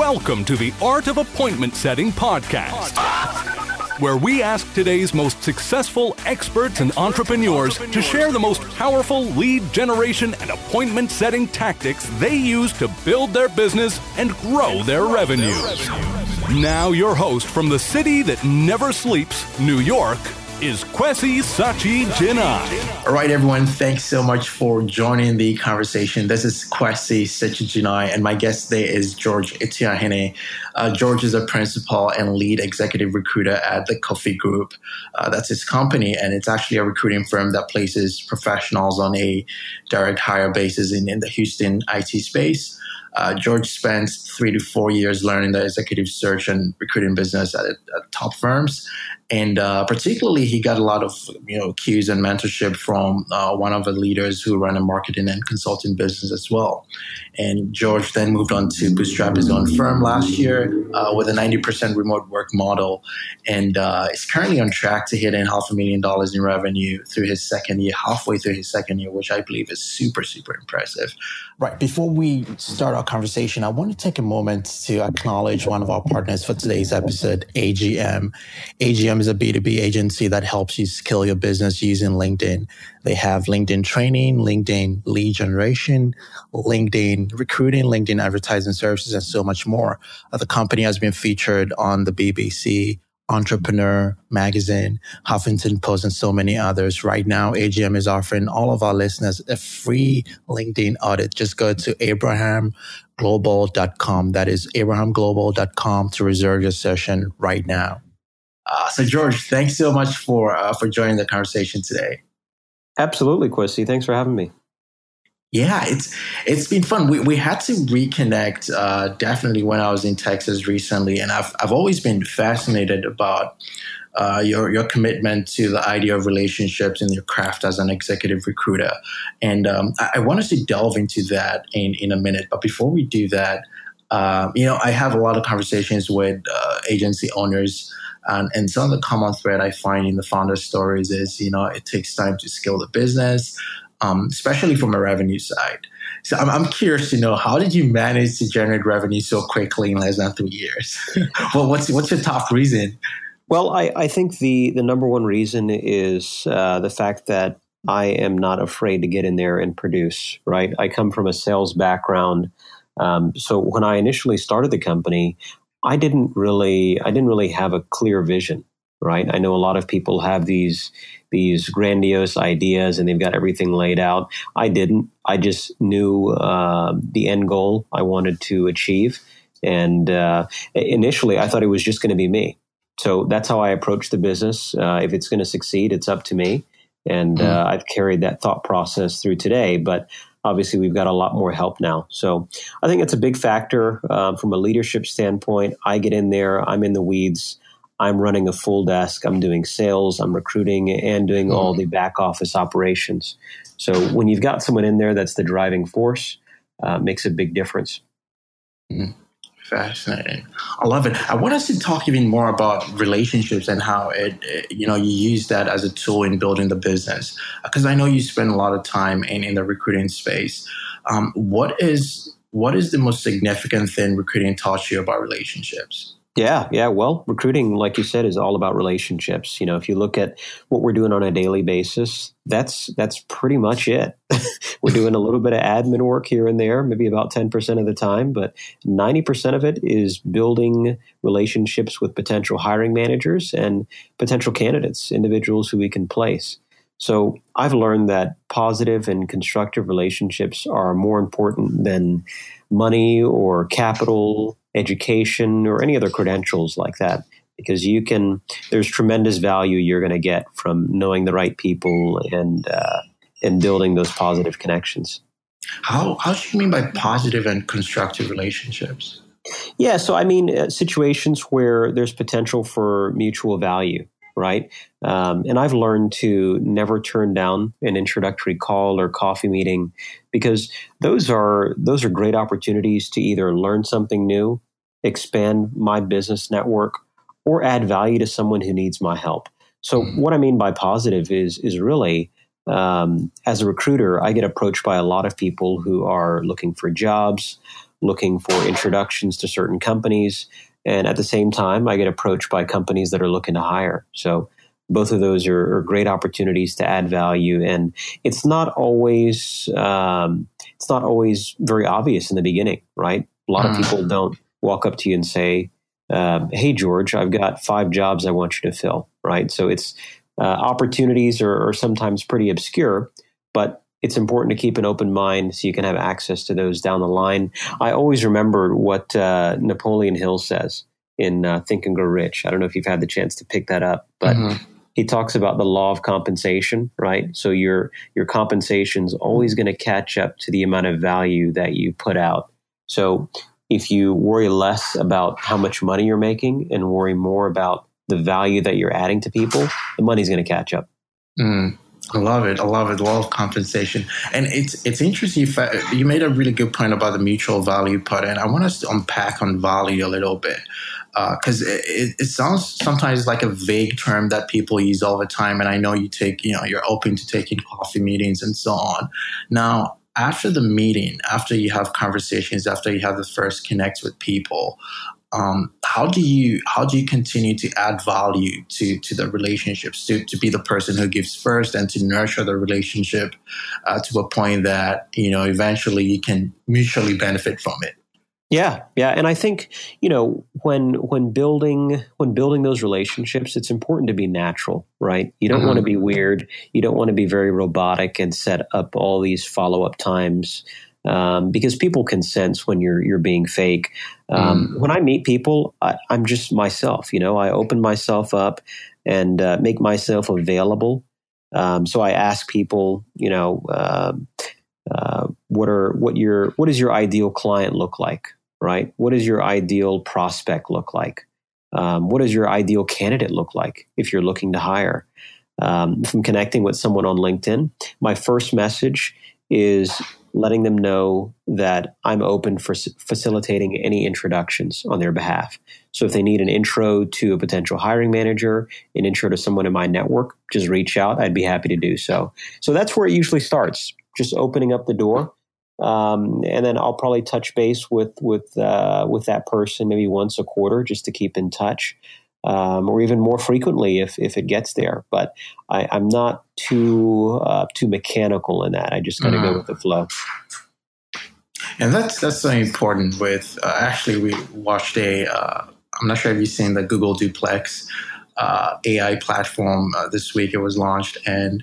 Welcome to the Art of Appointment Setting podcast, where we ask today's most successful experts and entrepreneurs to share the most powerful lead generation and appointment setting tactics they use to build their business and grow their revenues. Now, your host from the city that never sleeps, New York, is Kwesi Sachi Jinai. All right, everyone, thanks so much for joining the conversation. This is Kwesi Sachi Jinai, and my guest today is George Atuahene. Uh, George is a principal and lead executive recruiter at the Kofi Group. Uh, that's his company, and it's actually a recruiting firm that places professionals on a direct hire basis in, in the Houston IT space. Uh, George spent three to four years learning the executive search and recruiting business at, at top firms, and uh, particularly he got a lot of you know cues and mentorship from uh, one of the leaders who ran a marketing and consulting business as well. And George then moved on to bootstrap his own firm last year uh, with a 90% remote work model, and uh, is currently on track to hit in half a million dollars in revenue through his second year, halfway through his second year, which I believe is super super impressive. Right before we start our conversation, I want to take a moment to acknowledge one of our partners for today's episode, AGM. AGM is a B2B agency that helps you scale your business using LinkedIn. They have LinkedIn training, LinkedIn lead generation, LinkedIn recruiting, LinkedIn advertising services, and so much more. Uh, the company has been featured on the BBC, Entrepreneur Magazine, Huffington Post, and so many others. Right now, AGM is offering all of our listeners a free LinkedIn audit. Just go to abrahamglobal.com. That is abrahamglobal.com to reserve your session right now. Uh, so, George, thanks so much for uh, for joining the conversation today. Absolutely, Kwesi. Thanks for having me. Yeah, it's it's been fun. We we had to reconnect uh, definitely when I was in Texas recently, and I've I've always been fascinated about uh, your your commitment to the idea of relationships and your craft as an executive recruiter. And um, I, I wanted to delve into that in in a minute. But before we do that, uh, you know, I have a lot of conversations with uh, agency owners and, and some of the common thread I find in the founder stories is, you know, it takes time to scale the business, um, especially from a revenue side. So I'm, I'm curious to know how did you manage to generate revenue so quickly in less than three years? well, what's what's your top reason? Well, I, I think the the number one reason is uh, the fact that I am not afraid to get in there and produce. Right, I come from a sales background. Um, so when I initially started the company, I didn't really I didn't really have a clear vision, right? I know a lot of people have these these grandiose ideas and they've got everything laid out. I didn't. I just knew uh, the end goal I wanted to achieve, and uh, initially I thought it was just going to be me. So that's how I approached the business. Uh, if it's going to succeed, it's up to me, and mm. I've carried that thought process through today. But obviously we've got a lot more help now. So I think it's a big factor um, from a leadership standpoint. I get in there, I'm in the weeds. I'm running a full desk. I'm doing sales. I'm recruiting and doing mm-hmm. all the back office operations. So when you've got someone in there that's the driving force, uh, makes a big difference. Mm-hmm. Fascinating. I love it. I want us to talk even more about relationships and how it, it you know, you use that as a tool in building the business. Because I know you spend a lot of time in, in the recruiting space. Um, what is what is the most significant thing recruiting taught you about relationships? Yeah, yeah. Well, recruiting, like you said, is all about relationships. You know, if you look at what we're doing on a daily basis, that's that's pretty much it. we're doing a little bit of admin work here and there, maybe about ten percent of the time, but ninety percent of it is building relationships with potential hiring managers and potential candidates, individuals who we can place. So I've learned that positive and constructive relationships are more important than money or capital education or any other credentials like that because you can there's tremendous value you're going to get from knowing the right people and uh, and building those positive connections. How how do you mean by positive and constructive relationships? Yeah so i mean uh, situations where there's potential for mutual value right? Um, and I've learned to never turn down an introductory call or coffee meeting because those are those are great opportunities to either learn something new, expand my business network, or add value to someone who needs my help. So mm-hmm. what I mean by positive is is really um, as a recruiter, I get approached by a lot of people who are looking for jobs looking for introductions to certain companies. And at the same time, I get approached by companies that are looking to hire. So both of those are, are great opportunities to add value. And it's not always um, it's not always very obvious in the beginning, right? A lot of mm. people don't walk up to you and say, uh, "Hey, George, I've got five jobs I want you to fill." Right? So it's uh, opportunities are, are sometimes pretty obscure, but it's important to keep an open mind so you can have access to those down the line. I always remember what uh, Napoleon Hill says in uh, Think and Grow Rich. I don't know if you've had the chance to pick that up, but mm-hmm. he talks about the law of compensation, right? So your your compensation is always going to catch up to the amount of value that you put out. So if you worry less about how much money you're making and worry more about the value that you're adding to people, the money's going to catch up. Mm. I love it. I love it. Of compensation, and it's it's interesting. You made a really good point about the mutual value part, and I want us to unpack on value a little bit because uh, it, it, sounds sometimes like a vague term that people use all the time. And I know you take, you know, you're open to taking coffee meetings and so on. Now, after the meeting, after you have conversations, after you have the first connect with people, um, how do you how do you continue to add value to to the relationships to to be the person who gives first and to nurture the relationship uh, to a point that you know eventually you can mutually benefit from it? Yeah yeah and i think you know when when building when building those relationships it's important to be natural right? You don't mm-hmm. want to be weird. You don't want to be very robotic and set up all these follow-up times um, because people can sense when you're you're being fake. Um, mm. When I meet people, I, am just myself. You know, I open myself up and uh, make myself available. Um, so I ask people, you know, uh, uh, what are what your what does your ideal client look like, right? What does your ideal prospect look like? Um, what does your ideal candidate look like if you're looking to hire? Um, from connecting with someone on LinkedIn, my first message is letting them know that I'm open for facilitating any introductions on their behalf. So if they need an intro to a potential hiring manager, an intro to someone in my network, just reach out. I'd be happy to do so. So that's where it usually starts, just opening up the door. Um, and then I'll probably touch base with with uh, with that person maybe once a quarter just to keep in touch um, or even more frequently if, if it gets there. But I, am not too uh, too mechanical in that. I just got to mm. go with the flow. And that's that's so important. With uh, actually, we watched a. am uh, not sure if you've seen the Google Duplex uh, AI platform uh, this week. It was launched, and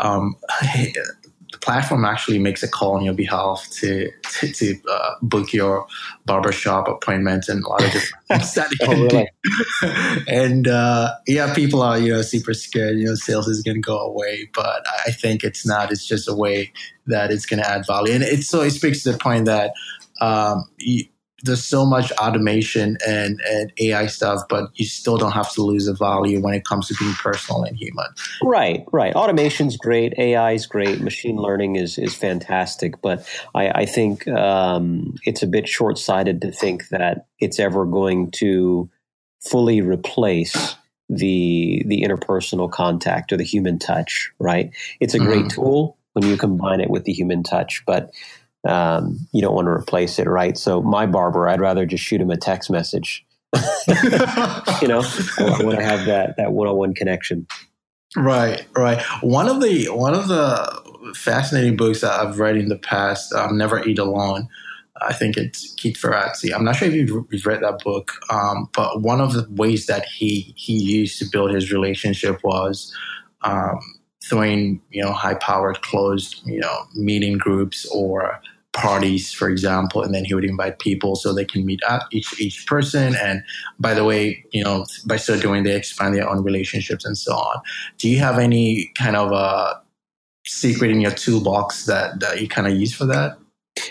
um, the platform actually makes a call on your behalf to to, to uh, book your barbershop appointment and a lot of different things that you oh, really? do. and uh, yeah, people are you know super scared. You know, sales is going to go away, but I think it's not. It's just a way that it's going to add value, and it's so it speaks to the point that um, you, there's so much automation and, and AI stuff, but you still don't have to lose the value when it comes to being personal and human. Right, right. Automation's great, AI is great, machine learning is is fantastic, but I, I think um, it's a bit short sighted to think that it's ever going to fully replace the the interpersonal contact or the human touch. Right? It's a great mm-hmm. tool when you combine it with the human touch, but um, you don't want to replace it, right? So my barber, I'd rather just shoot him a text message. you know, I want to have that that one on one connection. Right, right. One of the one of the fascinating books that I've read in the past, um, Never Eat Alone. I think it's Keith Ferrazzi. I'm not sure if you've read that book, um, but one of the ways that he he used to build his relationship was um, throwing you know high powered closed you know meeting groups or parties, for example, and then he would invite people so they can meet up each each person. And by the way, you know, by so doing, they expand their own relationships and so on. Do you have any kind of a secret in your toolbox that that you kind of use for that?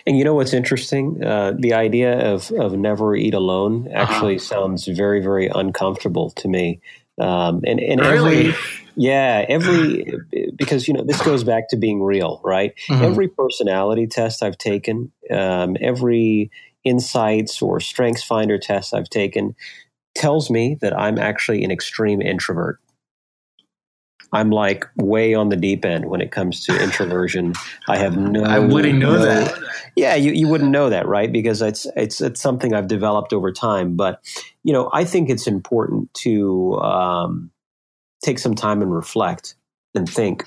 And you know what's interesting? Uh, the idea of of never eat alone actually uh-huh. sounds very very uncomfortable to me. Um, and and really? every yeah, every because you know this goes back to being real, right? Mm-hmm. Every personality test I've taken, um, every insights or strengths finder test I've taken tells me that I'm actually an extreme introvert. I'm like way on the deep end when it comes to introversion. I have no. I wouldn't know no, that. Yeah, you, you wouldn't know that, right? Because it's it's it's something I've developed over time. But you know, I think it's important to um, take some time and reflect and think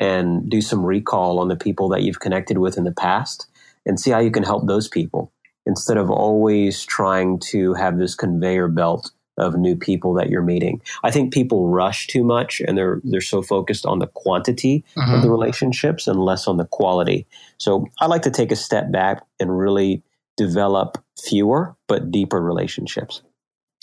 and do some recall on the people that you've connected with in the past and see how you can help those people instead of always trying to have this conveyor belt of new people that you're meeting. I think people rush too much and they're they're so focused on the quantity mm-hmm. of the relationships and less on the quality. So I like to take a step back and really develop fewer but deeper relationships.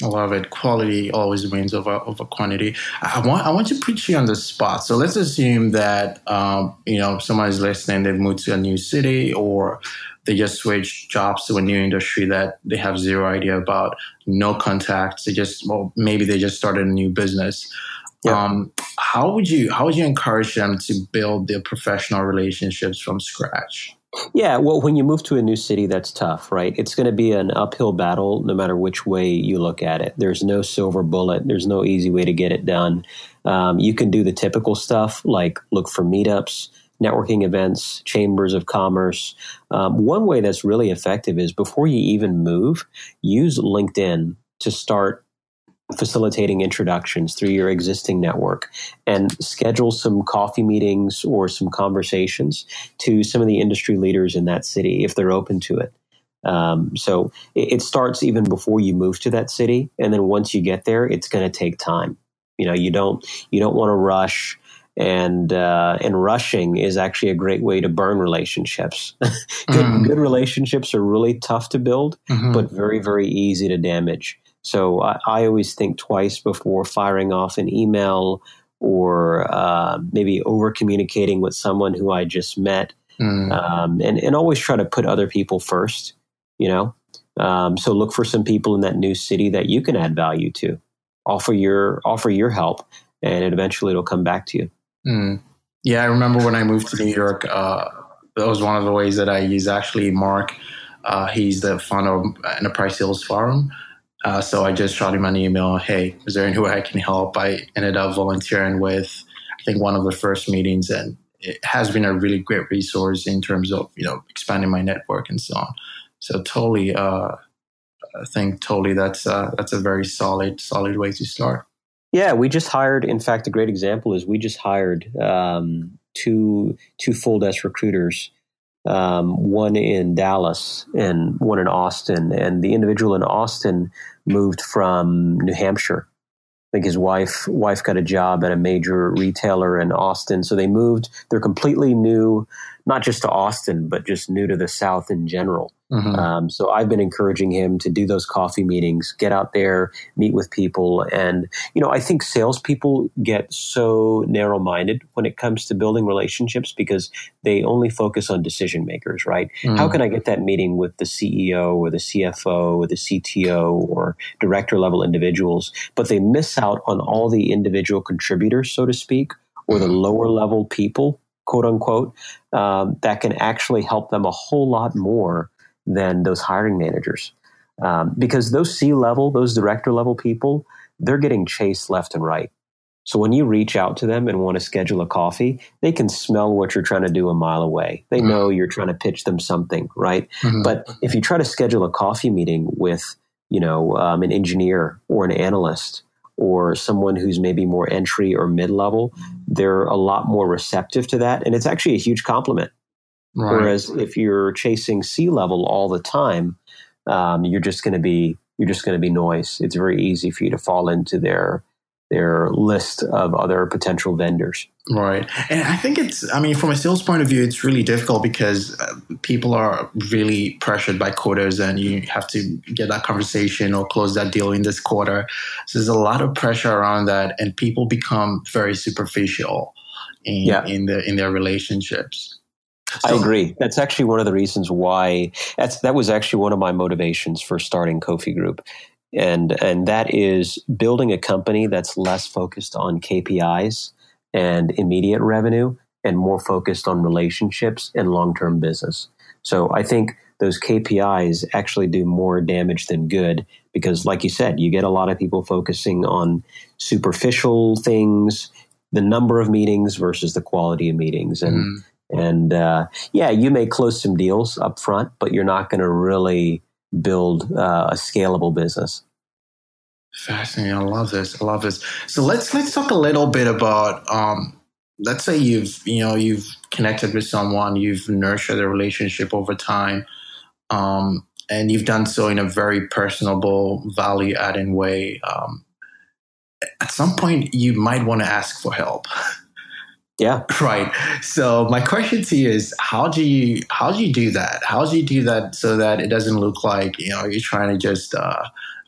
I love it. Quality always wins over over quantity. I want I want to put you on the spot. So let's assume that um, you know somebody's listening. They've moved to a new city, or they just switch jobs to a new industry that they have zero idea about, no contacts. They just, well, maybe they just started a new business. Yeah. Um, how would you how would you encourage them to build their professional relationships from scratch? Yeah, well, when you move to a new city, that's tough, right? It's going to be an uphill battle no matter which way you look at it. There's no silver bullet, there's no easy way to get it done. Um, you can do the typical stuff like look for meetups, networking events, chambers of commerce. Um, one way that's really effective is before you even move, use LinkedIn to start facilitating introductions through your existing network and schedule some coffee meetings or some conversations to some of the industry leaders in that city if they're open to it. Um, so it, it starts even before you move to that city, and then once you get there, it's going to take time. You know, you don't you don't want to rush and uh, and rushing is actually a great way to burn relationships. good, mm. good relationships are really tough to build, mm-hmm. but very very easy to damage. So I, I, always think twice before firing off an email or uh, maybe over communicating with someone who I just met, mm. um, and and always try to put other people first. You know, um, so look for some people in that new city that you can add value to. Offer your offer your help, and eventually it'll come back to you. Mm. Yeah, I remember when I moved to New York. Uh, that was one of the ways that I use. Actually, Mark, uh, he's the founder of Enterprise Sales Forum. Uh, so I just shot him an email. Hey, is there any way I can help? I ended up volunteering with, I think, one of the first meetings, and it has been a really great resource in terms of you know expanding my network and so on. So totally, uh, I think totally that's uh, that's a very solid solid way to start. Yeah, we just hired. In fact, a great example is we just hired um, two two full desk recruiters, um, one in Dallas and one in Austin. And the individual in Austin moved from New Hampshire. I think his wife wife got a job at a major retailer in Austin, so they moved. They're completely new, not just to Austin, but just new to the South in general. Mm-hmm. Um, so I've been encouraging him to do those coffee meetings, get out there, meet with people. And, you know, I think salespeople get so narrow minded when it comes to building relationships because they only focus on decision makers, right? Mm-hmm. How can I get that meeting with the CEO or the CFO or the CTO or director level individuals? But they miss out on all the individual contributors, so to speak, or the mm-hmm. lower level people, quote unquote, um, that can actually help them a whole lot more than those hiring managers. Um, because those C level, those director level people, they're getting chased left and right. So when you reach out to them and want to schedule a coffee, they can smell what you're trying to do a mile away. They mm-hmm. know you're trying to pitch them something, right? Mm-hmm. But if you try to schedule a coffee meeting with, you know, um, an engineer or an analyst or someone who's maybe more entry or mid level, they're a lot more receptive to that, and it's actually a huge compliment Right. Whereas if you're chasing C level all the time, um, you're just going to be you're just going to be noise. It's very easy for you to fall into their their list of other potential vendors. Right. And I think it's, I mean, from a sales point of view, it's really difficult because uh, people are really pressured by quotas and you have to get that conversation or close that deal in this quarter. So there's a lot of pressure around that and people become very superficial in, yeah. in, the, in their relationships. I agree. That's actually one of the reasons why that's that was actually one of my motivations for starting Kofi Group. And and that is building a company that's less focused on KPIs and immediate revenue and more focused on relationships and long-term business. So I think those KPIs actually do more damage than good because like you said, you get a lot of people focusing on superficial things the number of meetings versus the quality of meetings. And, mm. and uh, yeah, you may close some deals up front, but you're not going to really build uh, a scalable business. Fascinating. I love this. I love this. So let's let's talk a little bit about um, let's say you've you know you've connected with someone, you've nurtured a relationship over time, um, and you've done so in a very personable, value adding way. Um, at some point, you might want to ask for help. Yeah. Right. So my question to you is how do you how do you do that? How do you do that so that it doesn't look like, you know, you're trying to just uh,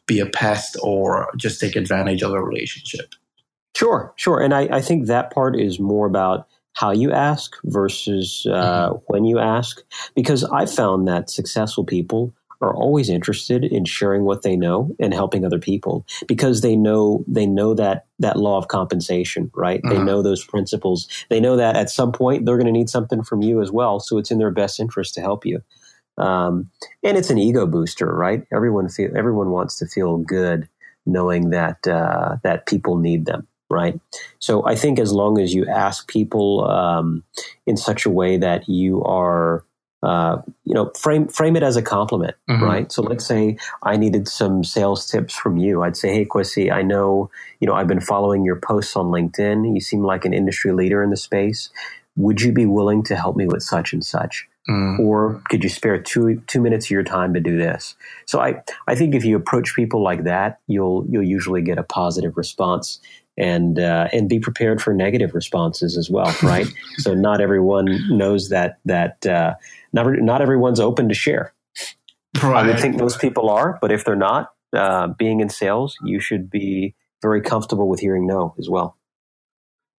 be a pest or just take advantage of a relationship? Sure, sure. And I, I think that part is more about how you ask versus uh, mm-hmm. when you ask. Because I found that successful people are always interested in sharing what they know and helping other people because they know they know that that law of compensation right? Mm-hmm. they know those principles. They know that at some point they're going to need something from you as well so it's in their best interest to help you. Um, and it's an ego booster right? Everyone feel everyone wants to feel good knowing that uh, that people need them right? So i think as long as you ask people um, in such a way that you are uh, you know, frame frame it as a compliment, mm-hmm. right? So let's say I needed some sales tips from you. I'd say, hey, Kwesi, I know, you know, I've been following your posts on LinkedIn. You seem like an industry leader in the space. Would you be willing to help me with such and such? Mm. Or could you spare two two minutes of your time to do this? So I, I think if you approach people like that, you'll you'll usually get a positive response and uh, and be prepared for negative responses as well, right? so not everyone knows that that uh, not not everyone's open to share. Right. I would think most people are, but if they're not, uh, being in sales, you should be very comfortable with hearing no as well.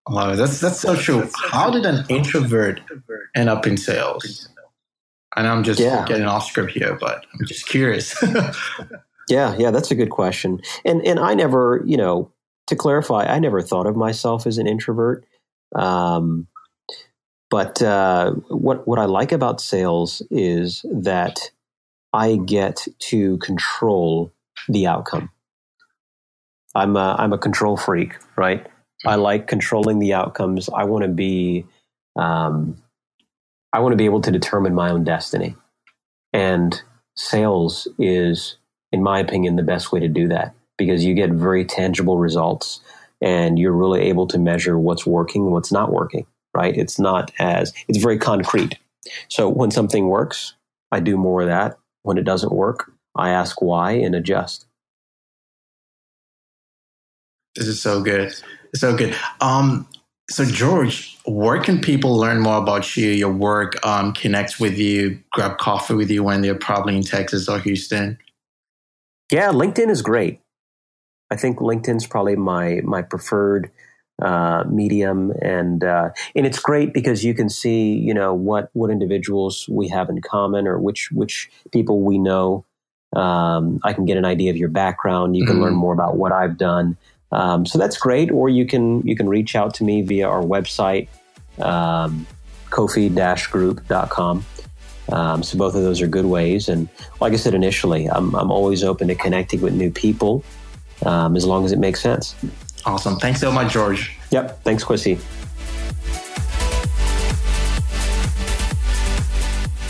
Wow, that's that's so true. How did an introvert end up in sales? And I'm just yeah. getting off script here, but I'm just curious. yeah, yeah, that's a good question. And and I never, you know, to clarify, I never thought of myself as an introvert. Um, but uh, what what I like about sales is that I get to control the outcome. I'm a, I'm a control freak, right? I like controlling the outcomes. I want to be um, I want to be able to determine my own destiny, and sales is, in my opinion, the best way to do that because you get very tangible results, and you're really able to measure what's working and what's not working right? It's not as, it's very concrete. So when something works, I do more of that. When it doesn't work, I ask why and adjust. This is so good. So good. Um, so George, where can people learn more about you, your work, um, connect with you, grab coffee with you when they're probably in Texas or Houston? Yeah, LinkedIn is great. I think LinkedIn's probably my my preferred uh, medium, and uh, and it's great because you can see you know what what individuals we have in common or which which people we know. Um, I can get an idea of your background. You can mm learn more about what I've done. Um, so that's great. Or you can you can reach out to me via our website, um, kofi-group.com. Um, so both of those are good ways. And like I said initially, I'm, I'm always open to connecting with new people um, as long as it makes sense. Awesome. Thanks so much, George. Yep. Thanks, Kwesi.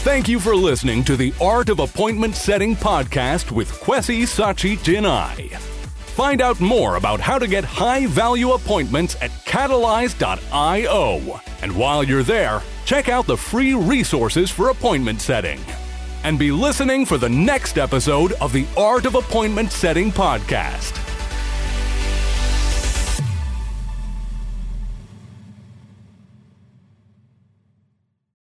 Thank you for listening to the Art of Appointment Setting podcast with Kwesi Sachi Jinai. Find out more about how to get high value appointments at catalyze.io. And while you're there, check out the free resources for appointment setting. And be listening for the next episode of the Art of Appointment Setting podcast.